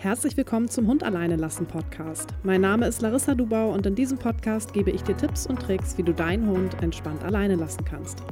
Herzlich willkommen zum Hund alleine lassen Podcast. Mein Name ist Larissa Dubau und in diesem Podcast gebe ich dir Tipps und Tricks, wie du deinen Hund entspannt alleine lassen kannst.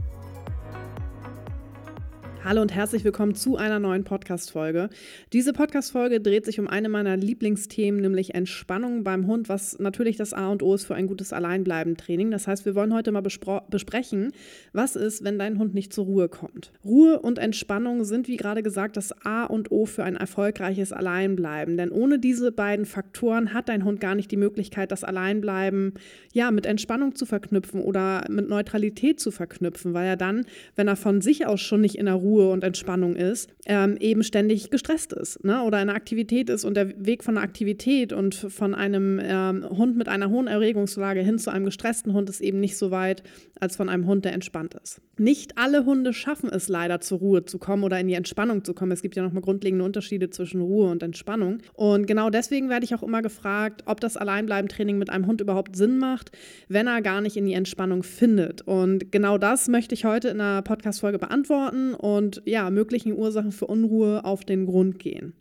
Hallo und herzlich willkommen zu einer neuen Podcast-Folge. Diese Podcast-Folge dreht sich um eine meiner Lieblingsthemen, nämlich Entspannung beim Hund, was natürlich das A und O ist für ein gutes Alleinbleiben-Training. Das heißt, wir wollen heute mal besprechen, was ist, wenn dein Hund nicht zur Ruhe kommt. Ruhe und Entspannung sind, wie gerade gesagt, das A und O für ein erfolgreiches Alleinbleiben. Denn ohne diese beiden Faktoren hat dein Hund gar nicht die Möglichkeit, das Alleinbleiben ja mit Entspannung zu verknüpfen oder mit Neutralität zu verknüpfen, weil er dann, wenn er von sich aus schon nicht in der Ruhe Ruhe und Entspannung ist, ähm, eben ständig gestresst ist ne? oder eine Aktivität ist und der Weg von einer Aktivität und von einem ähm, Hund mit einer hohen Erregungslage hin zu einem gestressten Hund ist eben nicht so weit als von einem Hund, der entspannt ist. Nicht alle Hunde schaffen es leider zur Ruhe zu kommen oder in die Entspannung zu kommen. Es gibt ja nochmal grundlegende Unterschiede zwischen Ruhe und Entspannung. Und genau deswegen werde ich auch immer gefragt, ob das Alleinbleiben-Training mit einem Hund überhaupt Sinn macht, wenn er gar nicht in die Entspannung findet. Und genau das möchte ich heute in einer Podcast-Folge beantworten und und ja, möglichen Ursachen für Unruhe auf den Grund gehen.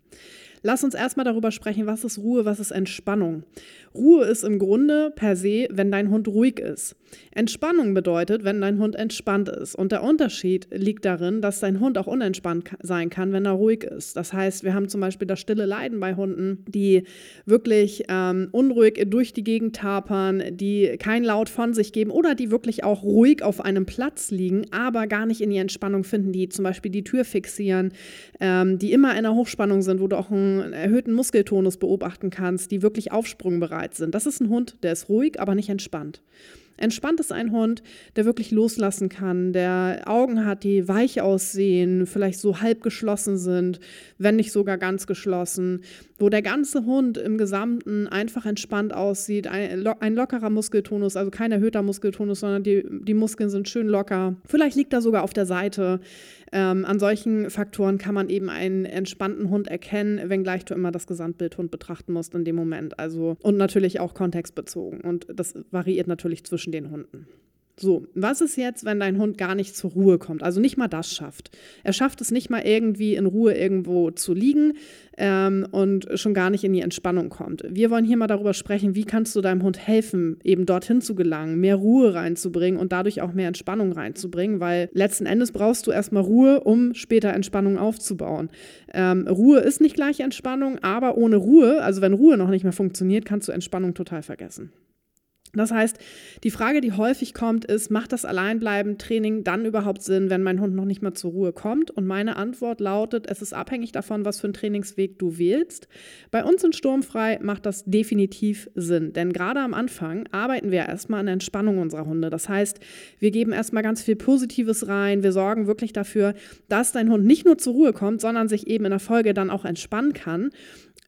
Lass uns erstmal darüber sprechen, was ist Ruhe, was ist Entspannung. Ruhe ist im Grunde per se, wenn dein Hund ruhig ist. Entspannung bedeutet, wenn dein Hund entspannt ist. Und der Unterschied liegt darin, dass dein Hund auch unentspannt sein kann, wenn er ruhig ist. Das heißt, wir haben zum Beispiel das stille Leiden bei Hunden, die wirklich ähm, unruhig durch die Gegend tapern, die kein Laut von sich geben oder die wirklich auch ruhig auf einem Platz liegen, aber gar nicht in die Entspannung finden, die zum Beispiel die Tür fixieren, ähm, die immer in der Hochspannung sind, wo du auch erhöhten Muskeltonus beobachten kannst, die wirklich aufsprungbereit sind. Das ist ein Hund, der ist ruhig, aber nicht entspannt. Entspannt ist ein Hund, der wirklich loslassen kann, der Augen hat, die weich aussehen, vielleicht so halb geschlossen sind, wenn nicht sogar ganz geschlossen, wo der ganze Hund im Gesamten einfach entspannt aussieht, ein, ein lockerer Muskeltonus, also kein erhöhter Muskeltonus, sondern die, die Muskeln sind schön locker. Vielleicht liegt er sogar auf der Seite. Ähm, an solchen Faktoren kann man eben einen entspannten Hund erkennen, wenngleich du immer das Gesamtbild Hund betrachten musst in dem Moment. Also und natürlich auch kontextbezogen. Und das variiert natürlich zwischen den Hunden. So, was ist jetzt, wenn dein Hund gar nicht zur Ruhe kommt? Also nicht mal das schafft. Er schafft es nicht mal irgendwie in Ruhe irgendwo zu liegen ähm, und schon gar nicht in die Entspannung kommt. Wir wollen hier mal darüber sprechen, wie kannst du deinem Hund helfen, eben dorthin zu gelangen, mehr Ruhe reinzubringen und dadurch auch mehr Entspannung reinzubringen, weil letzten Endes brauchst du erstmal Ruhe, um später Entspannung aufzubauen. Ähm, Ruhe ist nicht gleich Entspannung, aber ohne Ruhe, also wenn Ruhe noch nicht mehr funktioniert, kannst du Entspannung total vergessen. Das heißt, die Frage, die häufig kommt, ist, macht das Alleinbleiben-Training dann überhaupt Sinn, wenn mein Hund noch nicht mal zur Ruhe kommt? Und meine Antwort lautet, es ist abhängig davon, was für einen Trainingsweg du wählst. Bei uns in Sturmfrei macht das definitiv Sinn, denn gerade am Anfang arbeiten wir erstmal an der Entspannung unserer Hunde. Das heißt, wir geben erstmal ganz viel Positives rein, wir sorgen wirklich dafür, dass dein Hund nicht nur zur Ruhe kommt, sondern sich eben in der Folge dann auch entspannen kann.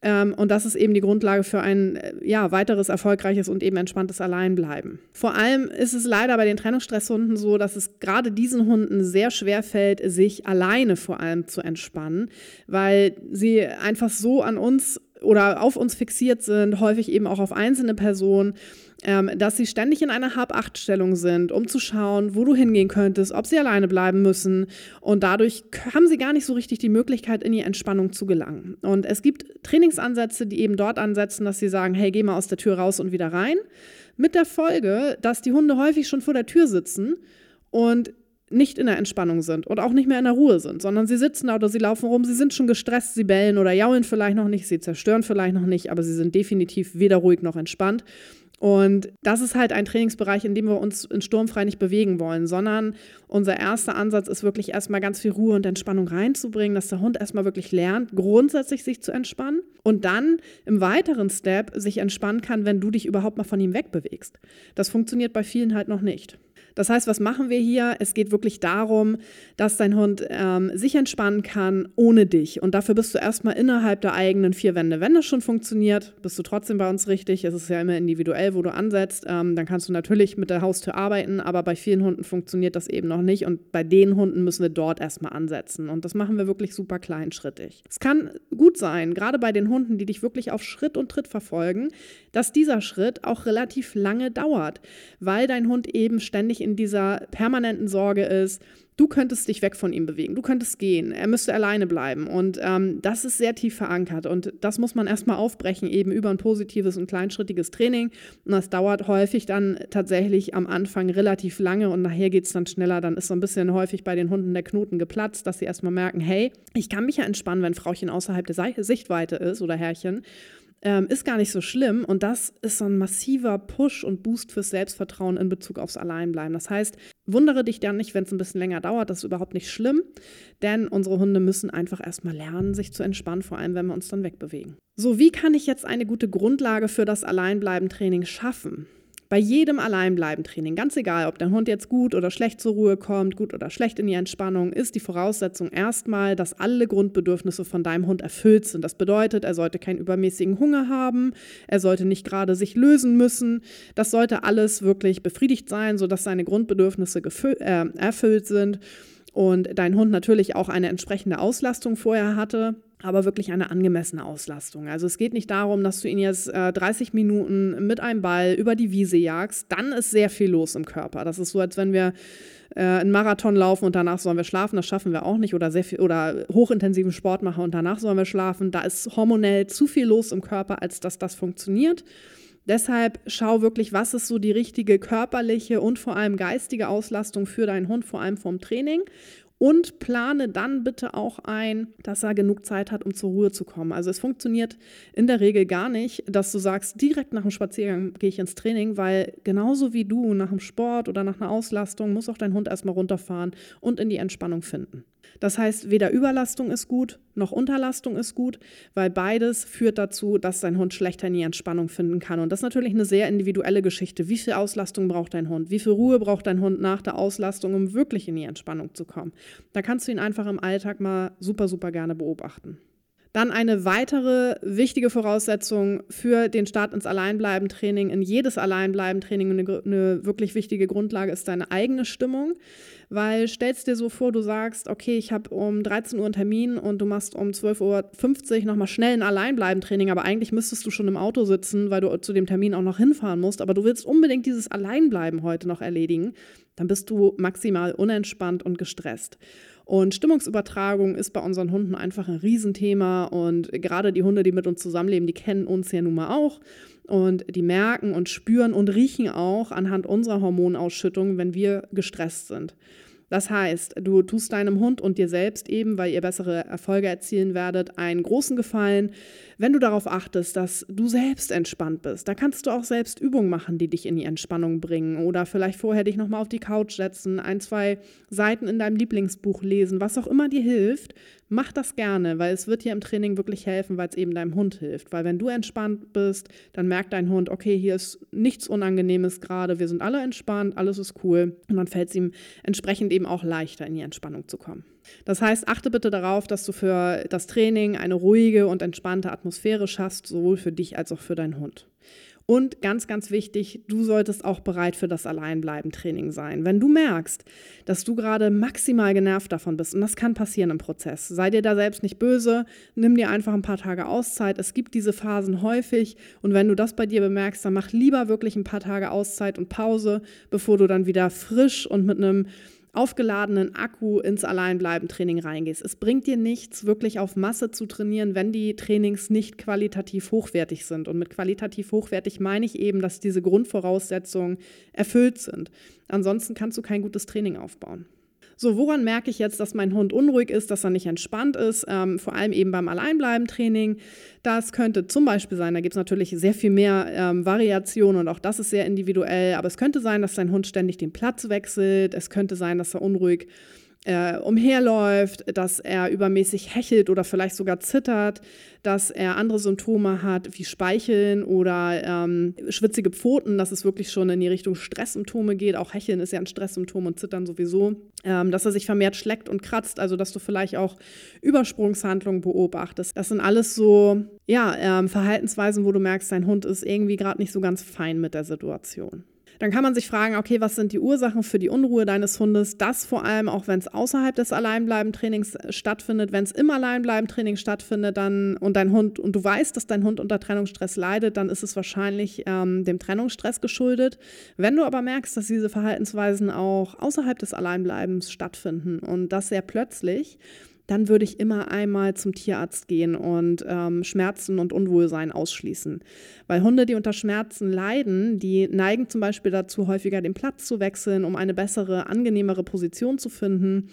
Ähm, und das ist eben die Grundlage für ein äh, ja, weiteres erfolgreiches und eben entspanntes Alleinbleiben. Vor allem ist es leider bei den Trennungsstresshunden so, dass es gerade diesen Hunden sehr schwer fällt, sich alleine vor allem zu entspannen, weil sie einfach so an uns oder auf uns fixiert sind, häufig eben auch auf einzelne Personen ähm, dass sie ständig in einer Hab-Acht-Stellung sind, um zu schauen, wo du hingehen könntest, ob sie alleine bleiben müssen. Und dadurch haben sie gar nicht so richtig die Möglichkeit, in die Entspannung zu gelangen. Und es gibt Trainingsansätze, die eben dort ansetzen, dass sie sagen, hey, geh mal aus der Tür raus und wieder rein. Mit der Folge, dass die Hunde häufig schon vor der Tür sitzen und nicht in der Entspannung sind und auch nicht mehr in der Ruhe sind, sondern sie sitzen da oder sie laufen rum, sie sind schon gestresst, sie bellen oder jaulen vielleicht noch nicht, sie zerstören vielleicht noch nicht, aber sie sind definitiv weder ruhig noch entspannt. Und das ist halt ein Trainingsbereich, in dem wir uns in Sturmfrei nicht bewegen wollen, sondern unser erster Ansatz ist wirklich erstmal ganz viel Ruhe und Entspannung reinzubringen, dass der Hund erstmal wirklich lernt, grundsätzlich sich zu entspannen und dann im weiteren Step sich entspannen kann, wenn du dich überhaupt mal von ihm wegbewegst. Das funktioniert bei vielen halt noch nicht. Das heißt, was machen wir hier? Es geht wirklich darum, dass dein Hund ähm, sich entspannen kann ohne dich. Und dafür bist du erstmal innerhalb der eigenen vier Wände. Wenn das schon funktioniert, bist du trotzdem bei uns richtig. Es ist ja immer individuell, wo du ansetzt. Ähm, dann kannst du natürlich mit der Haustür arbeiten, aber bei vielen Hunden funktioniert das eben noch nicht. Und bei den Hunden müssen wir dort erstmal ansetzen. Und das machen wir wirklich super kleinschrittig. Es kann gut sein, gerade bei den Hunden, die dich wirklich auf Schritt und Tritt verfolgen, dass dieser Schritt auch relativ lange dauert, weil dein Hund eben ständig in dieser permanenten Sorge ist, du könntest dich weg von ihm bewegen, du könntest gehen, er müsste alleine bleiben. Und ähm, das ist sehr tief verankert. Und das muss man erstmal aufbrechen, eben über ein positives und kleinschrittiges Training. Und das dauert häufig dann tatsächlich am Anfang relativ lange und nachher geht es dann schneller. Dann ist so ein bisschen häufig bei den Hunden der Knoten geplatzt, dass sie erstmal merken, hey, ich kann mich ja entspannen, wenn Frauchen außerhalb der Sichtweite ist oder Herrchen ähm, ist gar nicht so schlimm. Und das ist so ein massiver Push und Boost fürs Selbstvertrauen in Bezug aufs Alleinbleiben. Das heißt, wundere dich dann nicht, wenn es ein bisschen länger dauert. Das ist überhaupt nicht schlimm, denn unsere Hunde müssen einfach erstmal lernen, sich zu entspannen, vor allem wenn wir uns dann wegbewegen. So, wie kann ich jetzt eine gute Grundlage für das Alleinbleiben-Training schaffen? Bei jedem Alleinbleiben-Training, ganz egal, ob dein Hund jetzt gut oder schlecht zur Ruhe kommt, gut oder schlecht in die Entspannung, ist die Voraussetzung erstmal, dass alle Grundbedürfnisse von deinem Hund erfüllt sind. Das bedeutet, er sollte keinen übermäßigen Hunger haben, er sollte nicht gerade sich lösen müssen. Das sollte alles wirklich befriedigt sein, sodass seine Grundbedürfnisse äh, erfüllt sind und dein Hund natürlich auch eine entsprechende Auslastung vorher hatte aber wirklich eine angemessene Auslastung. Also es geht nicht darum, dass du ihn jetzt äh, 30 Minuten mit einem Ball über die Wiese jagst. Dann ist sehr viel los im Körper. Das ist so, als wenn wir äh, einen Marathon laufen und danach sollen wir schlafen. Das schaffen wir auch nicht. Oder sehr viel oder hochintensiven Sport machen und danach sollen wir schlafen. Da ist hormonell zu viel los im Körper, als dass das funktioniert. Deshalb schau wirklich, was ist so die richtige körperliche und vor allem geistige Auslastung für deinen Hund, vor allem vom Training und plane dann bitte auch ein, dass er genug Zeit hat, um zur Ruhe zu kommen. Also es funktioniert in der Regel gar nicht, dass du sagst, direkt nach dem Spaziergang gehe ich ins Training, weil genauso wie du nach dem Sport oder nach einer Auslastung muss auch dein Hund erstmal runterfahren und in die Entspannung finden. Das heißt, weder Überlastung ist gut, noch Unterlastung ist gut, weil beides führt dazu, dass dein Hund schlechter in die Entspannung finden kann. Und das ist natürlich eine sehr individuelle Geschichte. Wie viel Auslastung braucht dein Hund? Wie viel Ruhe braucht dein Hund nach der Auslastung, um wirklich in die Entspannung zu kommen? Da kannst du ihn einfach im Alltag mal super, super gerne beobachten. Dann eine weitere wichtige Voraussetzung für den Start ins Alleinbleiben-Training, in jedes Alleinbleiben-Training eine, eine, wirklich wichtige Grundlage ist deine eigene Stimmung. Weil stellst dir so vor, du sagst, okay, ich habe um 13 Uhr einen Termin und du machst um 12.50 Uhr nochmal schnell ein Alleinbleiben-Training, aber eigentlich müsstest du schon im Auto sitzen, weil du zu dem Termin auch noch hinfahren musst, aber du willst unbedingt dieses Alleinbleiben heute noch erledigen, dann bist du maximal unentspannt und gestresst. Und Stimmungsübertragung ist bei unseren Hunden einfach ein Riesenthema. Und gerade die Hunde, die mit uns zusammenleben, die kennen uns ja nun mal auch. Und die merken und spüren und riechen auch anhand unserer Hormonausschüttung, wenn wir gestresst sind. Das heißt, du tust deinem Hund und dir selbst eben, weil ihr bessere Erfolge erzielen werdet, einen großen Gefallen, wenn du darauf achtest, dass du selbst entspannt bist. Da kannst du auch selbst Übungen machen, die dich in die Entspannung bringen oder vielleicht vorher dich nochmal auf die Couch setzen, ein, zwei Seiten in deinem Lieblingsbuch lesen, was auch immer dir hilft, Mach das gerne, weil es wird dir im Training wirklich helfen, weil es eben deinem Hund hilft. Weil wenn du entspannt bist, dann merkt dein Hund, okay, hier ist nichts Unangenehmes gerade, wir sind alle entspannt, alles ist cool. Und dann fällt es ihm entsprechend eben auch leichter, in die Entspannung zu kommen. Das heißt, achte bitte darauf, dass du für das Training eine ruhige und entspannte Atmosphäre schaffst, sowohl für dich als auch für deinen Hund. Und ganz, ganz wichtig, du solltest auch bereit für das Alleinbleiben-Training sein. Wenn du merkst, dass du gerade maximal genervt davon bist, und das kann passieren im Prozess, sei dir da selbst nicht böse, nimm dir einfach ein paar Tage Auszeit. Es gibt diese Phasen häufig und wenn du das bei dir bemerkst, dann mach lieber wirklich ein paar Tage Auszeit und Pause, bevor du dann wieder frisch und mit einem aufgeladenen Akku ins Alleinbleiben-Training reingehst. Es bringt dir nichts, wirklich auf Masse zu trainieren, wenn die Trainings nicht qualitativ hochwertig sind. Und mit qualitativ hochwertig meine ich eben, dass diese Grundvoraussetzungen erfüllt sind. Ansonsten kannst du kein gutes Training aufbauen. So, woran merke ich jetzt, dass mein Hund unruhig ist, dass er nicht entspannt ist? Ähm, vor allem eben beim Alleinbleiben-Training. Das könnte zum Beispiel sein, da gibt es natürlich sehr viel mehr ähm, Variationen und auch das ist sehr individuell, aber es könnte sein, dass dein Hund ständig den Platz wechselt. Es könnte sein, dass er unruhig äh, umherläuft, dass er übermäßig hechelt oder vielleicht sogar zittert, dass er andere Symptome hat wie Speicheln oder ähm, schwitzige Pfoten, dass es wirklich schon in die Richtung Stresssymptome geht. Auch Hecheln ist ja ein Stresssymptom und Zittern sowieso. Ähm, dass er sich vermehrt schleckt und kratzt, also dass du vielleicht auch Übersprungshandlungen beobachtest. Das sind alles so ja, ähm, Verhaltensweisen, wo du merkst, dein Hund ist irgendwie gerade nicht so ganz fein mit der Situation. Dann kann man sich fragen, okay, was sind die Ursachen für die Unruhe deines Hundes? Das vor allem auch, wenn es außerhalb des Alleinbleiben-Trainings stattfindet. Wenn es im Alleinbleiben-Training stattfindet dann, und dein Hund und du weißt, dass dein Hund unter Trennungsstress leidet, dann ist es wahrscheinlich ähm, dem Trennungsstress geschuldet. Wenn du aber merkst, dass diese Verhaltensweisen auch außerhalb des Alleinbleibens stattfinden und das sehr plötzlich, dann würde ich immer einmal zum Tierarzt gehen und ähm, Schmerzen und Unwohlsein ausschließen. Weil Hunde, die unter Schmerzen leiden, die neigen zum Beispiel dazu, häufiger den Platz zu wechseln, um eine bessere, angenehmere Position zu finden.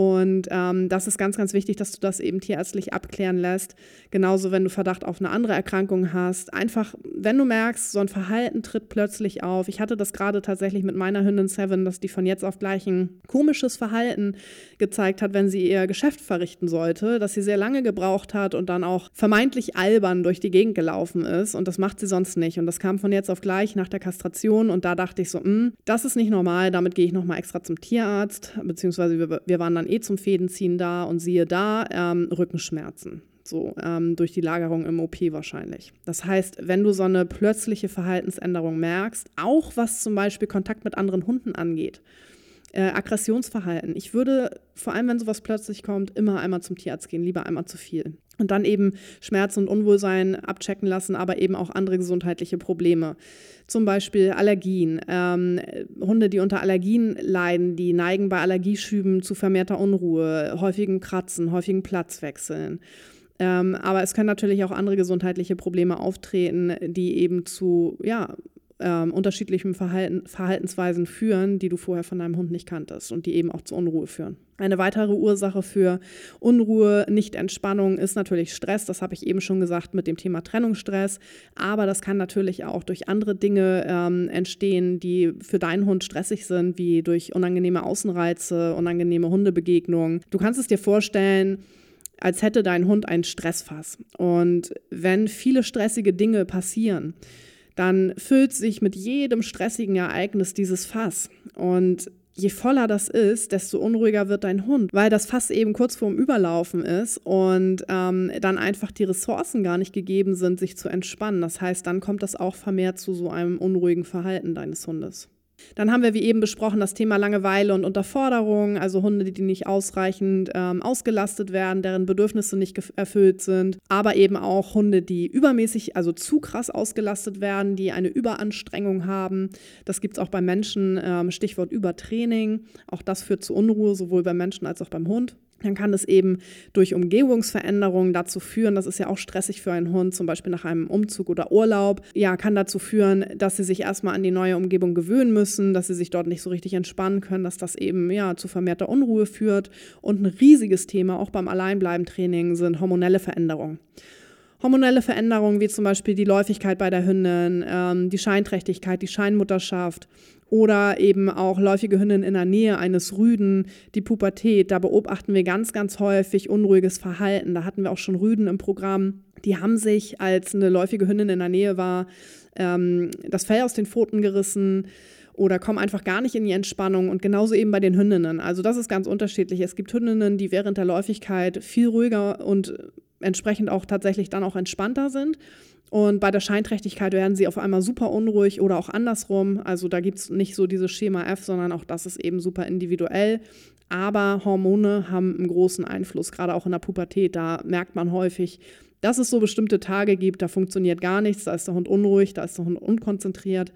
Und ähm, das ist ganz, ganz wichtig, dass du das eben tierärztlich abklären lässt. Genauso, wenn du Verdacht auf eine andere Erkrankung hast. Einfach, wenn du merkst, so ein Verhalten tritt plötzlich auf. Ich hatte das gerade tatsächlich mit meiner Hündin Seven, dass die von jetzt auf gleich ein komisches Verhalten gezeigt hat, wenn sie ihr Geschäft verrichten sollte, dass sie sehr lange gebraucht hat und dann auch vermeintlich albern durch die Gegend gelaufen ist. Und das macht sie sonst nicht. Und das kam von jetzt auf gleich nach der Kastration. Und da dachte ich so, hm, das ist nicht normal. Damit gehe ich nochmal extra zum Tierarzt. Beziehungsweise wir, wir waren dann eh zum Fädenziehen da und siehe da, ähm, Rückenschmerzen. So, ähm, durch die Lagerung im OP wahrscheinlich. Das heißt, wenn du so eine plötzliche Verhaltensänderung merkst, auch was zum Beispiel Kontakt mit anderen Hunden angeht, äh, Aggressionsverhalten. Ich würde, vor allem wenn sowas plötzlich kommt, immer einmal zum Tierarzt gehen, lieber einmal zu viel. Und dann eben Schmerzen und Unwohlsein abchecken lassen, aber eben auch andere gesundheitliche Probleme. Zum Beispiel Allergien. Ähm, Hunde, die unter Allergien leiden, die neigen bei Allergieschüben zu vermehrter Unruhe, häufigen Kratzen, häufigen Platzwechseln. Ähm, aber es können natürlich auch andere gesundheitliche Probleme auftreten, die eben zu ja, ähm, unterschiedlichen Verhalten, Verhaltensweisen führen, die du vorher von deinem Hund nicht kanntest und die eben auch zu Unruhe führen. Eine weitere Ursache für Unruhe, Nicht-Entspannung ist natürlich Stress. Das habe ich eben schon gesagt mit dem Thema Trennungsstress. Aber das kann natürlich auch durch andere Dinge ähm, entstehen, die für deinen Hund stressig sind, wie durch unangenehme Außenreize, unangenehme Hundebegegnungen. Du kannst es dir vorstellen, als hätte dein Hund ein Stressfass. Und wenn viele stressige Dinge passieren, dann füllt sich mit jedem stressigen Ereignis dieses Fass. Und je voller das ist, desto unruhiger wird dein Hund, weil das Fass eben kurz vorm Überlaufen ist und ähm, dann einfach die Ressourcen gar nicht gegeben sind, sich zu entspannen. Das heißt, dann kommt das auch vermehrt zu so einem unruhigen Verhalten deines Hundes. Dann haben wir, wie eben besprochen, das Thema Langeweile und Unterforderung, also Hunde, die nicht ausreichend ähm, ausgelastet werden, deren Bedürfnisse nicht erfüllt sind, aber eben auch Hunde, die übermäßig, also zu krass ausgelastet werden, die eine Überanstrengung haben. Das gibt es auch bei Menschen, ähm, Stichwort Übertraining. Auch das führt zu Unruhe, sowohl beim Menschen als auch beim Hund dann kann es eben durch Umgebungsveränderungen dazu führen, das ist ja auch stressig für einen Hund, zum Beispiel nach einem Umzug oder Urlaub, ja, kann dazu führen, dass sie sich erstmal an die neue Umgebung gewöhnen müssen, dass sie sich dort nicht so richtig entspannen können, dass das eben ja zu vermehrter Unruhe führt. Und ein riesiges Thema auch beim Alleinbleiben-Training sind hormonelle Veränderungen. Hormonelle Veränderungen wie zum Beispiel die Läufigkeit bei der Hündin, ähm, die Scheinträchtigkeit, die Scheinmutterschaft oder eben auch läufige Hündinnen in der Nähe eines Rüden, die Pubertät. Da beobachten wir ganz, ganz häufig unruhiges Verhalten. Da hatten wir auch schon Rüden im Programm. Die haben sich, als eine läufige Hündin in der Nähe war, ähm, das Fell aus den Pfoten gerissen oder kommen einfach gar nicht in die Entspannung und genauso eben bei den Hündinnen. Also das ist ganz unterschiedlich. Es gibt Hündinnen, die während der Läufigkeit viel ruhiger und entsprechend auch tatsächlich dann auch entspannter sind. Und bei der Scheinträchtigkeit werden sie auf einmal super unruhig oder auch andersrum. Also da gibt es nicht so dieses Schema F, sondern auch das ist eben super individuell. Aber Hormone haben einen großen Einfluss, gerade auch in der Pubertät. Da merkt man häufig, dass es so bestimmte Tage gibt, da funktioniert gar nichts, da ist der Hund unruhig, da ist der Hund unkonzentriert,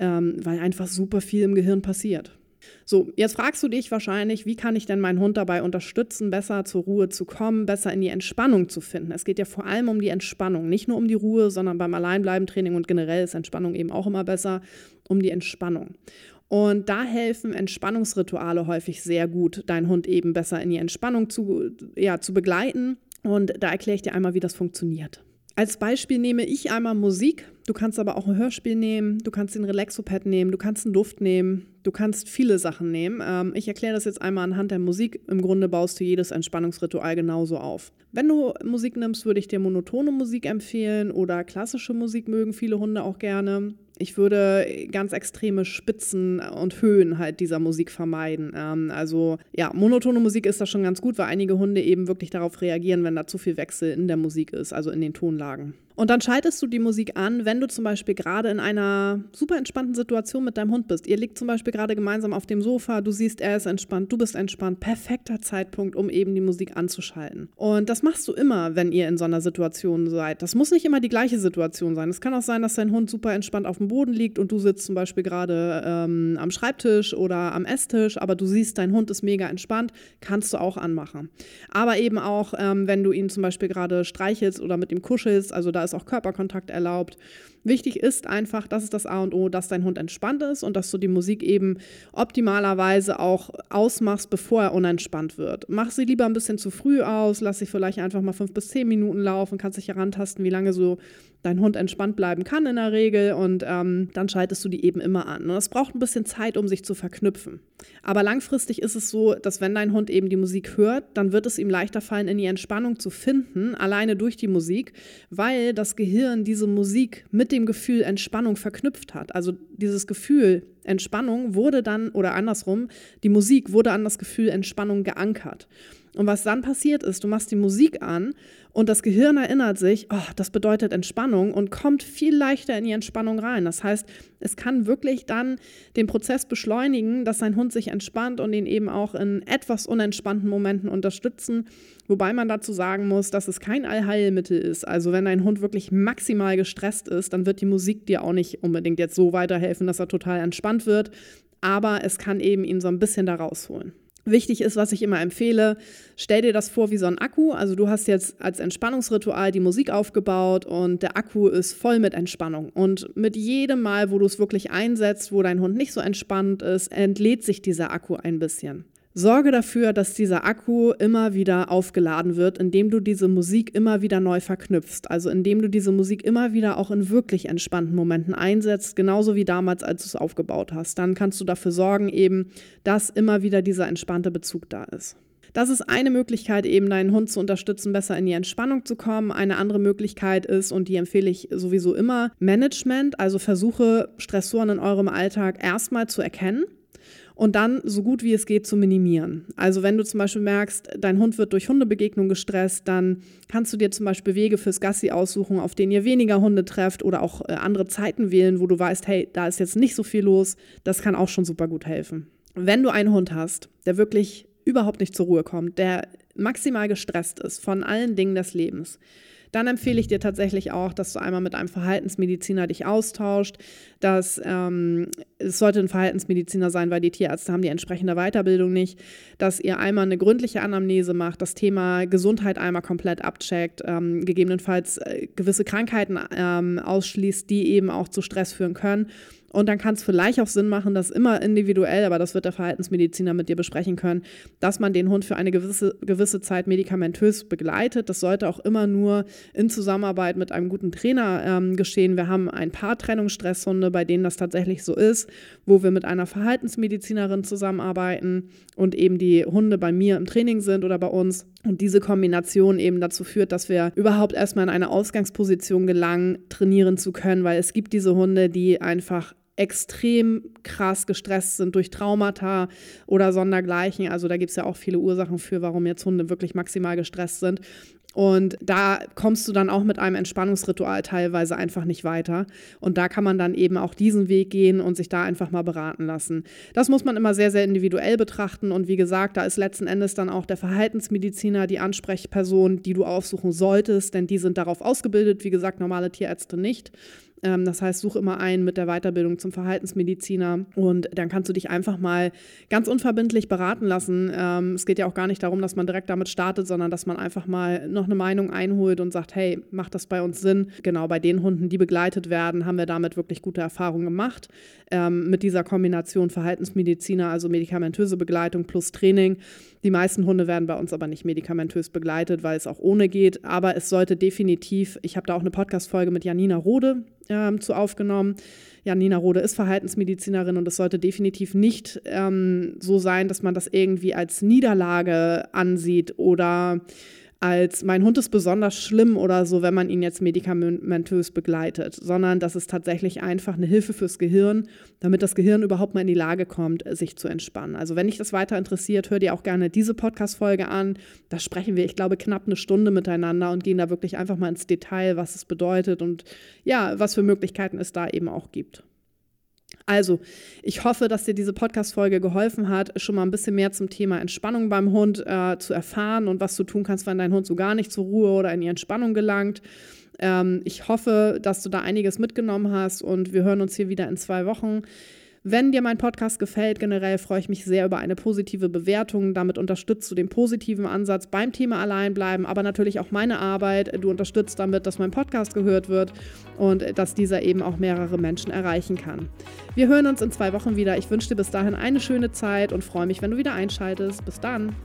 ähm, weil einfach super viel im Gehirn passiert. So, jetzt fragst du dich wahrscheinlich, wie kann ich denn meinen Hund dabei unterstützen, besser zur Ruhe zu kommen, besser in die Entspannung zu finden. Es geht ja vor allem um die Entspannung, nicht nur um die Ruhe, sondern beim Alleinbleiben-Training und generell ist Entspannung eben auch immer besser, um die Entspannung. Und da helfen Entspannungsrituale häufig sehr gut, deinen Hund eben besser in die Entspannung zu, ja, zu begleiten. Und da erkläre ich dir einmal, wie das funktioniert. Als Beispiel nehme ich einmal Musik. Du kannst aber auch ein Hörspiel nehmen, du kannst den Relaxopad nehmen, du kannst einen Duft nehmen, du kannst viele Sachen nehmen. Ähm, ich erkläre das jetzt einmal anhand der Musik. Im Grunde baust du jedes Entspannungsritual genauso auf. Wenn du Musik nimmst, würde ich dir monotone Musik empfehlen oder klassische Musik mögen viele Hunde auch gerne. Ich würde ganz extreme Spitzen und Höhen halt dieser Musik vermeiden. Ähm, also ja, monotone Musik ist da schon ganz gut, weil einige Hunde eben wirklich darauf reagieren, wenn da zu viel Wechsel in der Musik ist, also in den Tonlagen. Und dann schaltest du die Musik an, wenn du zum Beispiel gerade in einer super entspannten Situation mit deinem Hund bist. Ihr liegt zum Beispiel gerade gemeinsam auf dem Sofa, du siehst, er ist entspannt, du bist entspannt. Perfekter Zeitpunkt, um eben die Musik anzuschalten. Und das machst du immer, wenn ihr in so einer Situation seid. Das muss nicht immer die gleiche Situation sein. Es kann auch sein, dass dein Hund super entspannt auf dem Boden liegt und du sitzt zum Beispiel gerade ähm, am Schreibtisch oder am Esstisch, aber du siehst, dein Hund ist mega entspannt, kannst du auch anmachen. Aber eben auch, ähm, wenn du ihn zum Beispiel gerade streichelst oder mit ihm kuschelst, also da ist auch Körperkontakt erlaubt. Wichtig ist einfach, das ist das A und O, dass dein Hund entspannt ist und dass du die Musik eben optimalerweise auch ausmachst, bevor er unentspannt wird. Mach sie lieber ein bisschen zu früh aus, lass sie vielleicht einfach mal fünf bis zehn Minuten laufen, kannst dich herantasten, wie lange so dein Hund entspannt bleiben kann in der Regel und ähm, dann schaltest du die eben immer an. Und es braucht ein bisschen Zeit, um sich zu verknüpfen. Aber langfristig ist es so, dass wenn dein Hund eben die Musik hört, dann wird es ihm leichter fallen, in die Entspannung zu finden, alleine durch die Musik, weil das Gehirn diese Musik mit dem Gefühl Entspannung verknüpft hat. Also dieses Gefühl Entspannung wurde dann, oder andersrum, die Musik wurde an das Gefühl Entspannung geankert. Und was dann passiert ist, du machst die Musik an und das Gehirn erinnert sich, oh, das bedeutet Entspannung und kommt viel leichter in die Entspannung rein. Das heißt, es kann wirklich dann den Prozess beschleunigen, dass sein Hund sich entspannt und ihn eben auch in etwas unentspannten Momenten unterstützen. Wobei man dazu sagen muss, dass es kein Allheilmittel ist. Also wenn dein Hund wirklich maximal gestresst ist, dann wird die Musik dir auch nicht unbedingt jetzt so weiterhelfen, dass er total entspannt wird. Aber es kann eben ihn so ein bisschen da rausholen. Wichtig ist, was ich immer empfehle, stell dir das vor wie so ein Akku. Also du hast jetzt als Entspannungsritual die Musik aufgebaut und der Akku ist voll mit Entspannung. Und mit jedem Mal, wo du es wirklich einsetzt, wo dein Hund nicht so entspannt ist, entlädt sich dieser Akku ein bisschen. Sorge dafür, dass dieser Akku immer wieder aufgeladen wird, indem du diese Musik immer wieder neu verknüpfst. Also indem du diese Musik immer wieder auch in wirklich entspannten Momenten einsetzt, genauso wie damals, als du es aufgebaut hast. Dann kannst du dafür sorgen, eben, dass immer wieder dieser entspannte Bezug da ist. Das ist eine Möglichkeit, eben deinen Hund zu unterstützen, besser in die Entspannung zu kommen. Eine andere Möglichkeit ist, und die empfehle ich sowieso immer, Management. Also versuche Stressoren in eurem Alltag erstmal zu erkennen und dann so gut wie es geht zu minimieren. Also wenn du zum Beispiel merkst, dein Hund wird durch Hundebegegnung gestresst, dann kannst du dir zum Beispiel Wege fürs Gassi aussuchen, auf denen ihr weniger Hunde trefft oder auch äh, andere Zeiten wählen, wo du weißt, hey, da ist jetzt nicht so viel los. Das kann auch schon super gut helfen. Wenn du einen Hund hast, der wirklich überhaupt nicht zur Ruhe kommt, der maximal gestresst ist von allen Dingen des Lebens, dann empfehle ich dir tatsächlich auch, dass du einmal mit einem Verhaltensmediziner dich austauscht. Dass, ähm, es sollte ein Verhaltensmediziner sein, weil die Tierärzte haben die entsprechende Weiterbildung nicht. Dass ihr einmal eine gründliche Anamnese macht, das Thema Gesundheit einmal komplett abcheckt, ähm, gegebenenfalls äh, gewisse Krankheiten ähm, ausschließt, die eben auch zu Stress führen können und dann kann es vielleicht auch Sinn machen, dass immer individuell, aber das wird der Verhaltensmediziner mit dir besprechen können, dass man den Hund für eine gewisse, gewisse Zeit medikamentös begleitet. Das sollte auch immer nur in Zusammenarbeit mit einem guten Trainer ähm, geschehen. Wir haben ein paar Trennungsstresshunde, bei denen das tatsächlich so ist, wo wir mit einer Verhaltensmedizinerin zusammenarbeiten und eben die Hunde bei mir im Training sind oder bei uns. Und diese Kombination eben dazu führt, dass wir überhaupt erstmal in eine Ausgangsposition gelangen, trainieren zu können, weil es gibt diese Hunde, die einfach extrem krass gestresst sind durch Traumata oder Sondergleichen. Also da gibt es ja auch viele Ursachen für, warum jetzt Hunde wirklich maximal gestresst sind. Und da kommst du dann auch mit einem Entspannungsritual teilweise einfach nicht weiter. Und da kann man dann eben auch diesen Weg gehen und sich da einfach mal beraten lassen. Das muss man immer sehr, sehr individuell betrachten. Und wie gesagt, da ist letzten Endes dann auch der Verhaltensmediziner die Ansprechperson, die du aufsuchen solltest, denn die sind darauf ausgebildet. Wie gesagt, normale Tierärzte nicht. Ähm, das heißt, such immer ein mit der Weiterbildung zum Verhaltensmediziner und dann kannst du dich einfach mal ganz unverbindlich beraten lassen. Ähm, es geht ja auch gar nicht darum, dass man direkt damit startet, sondern dass man einfach mal noch eine Meinung einholt und sagt, hey, macht das bei uns Sinn? Genau, bei den Hunden, die begleitet werden, haben wir damit wirklich gute Erfahrungen gemacht. Ähm, mit dieser Kombination Verhaltensmediziner, also medikamentöse Begleitung plus Training. Die meisten Hunde werden bei uns aber nicht medikamentös begleitet, weil es auch ohne geht. Aber es sollte definitiv, ich habe da auch eine Podcast-Folge mit Janina Rode ähm, zu aufgenommen. Janina Rode ist Verhaltensmedizinerin und es sollte definitiv nicht ähm, so sein, dass man das irgendwie als Niederlage ansieht oder als mein Hund ist besonders schlimm oder so, wenn man ihn jetzt medikamentös begleitet, sondern das ist tatsächlich einfach eine Hilfe fürs Gehirn, damit das Gehirn überhaupt mal in die Lage kommt, sich zu entspannen. Also wenn dich das weiter interessiert, hör dir auch gerne diese Podcast-Folge an. Da sprechen wir, ich glaube, knapp eine Stunde miteinander und gehen da wirklich einfach mal ins Detail, was es bedeutet und ja, was für Möglichkeiten es da eben auch gibt. Also, ich hoffe, dass dir diese Podcast-Folge geholfen hat, schon mal ein bisschen mehr zum Thema Entspannung beim Hund äh, zu erfahren und was du tun kannst, wenn dein Hund so gar nicht zur Ruhe oder in die Entspannung gelangt. Ähm, ich hoffe, dass du da einiges mitgenommen hast und wir hören uns hier wieder in zwei Wochen. Wenn dir mein Podcast gefällt, generell freue ich mich sehr über eine positive Bewertung. Damit unterstützt du den positiven Ansatz beim Thema Alleinbleiben, aber natürlich auch meine Arbeit. Du unterstützt damit, dass mein Podcast gehört wird und dass dieser eben auch mehrere Menschen erreichen kann. Wir hören uns in zwei Wochen wieder. Ich wünsche dir bis dahin eine schöne Zeit und freue mich, wenn du wieder einschaltest. Bis dann.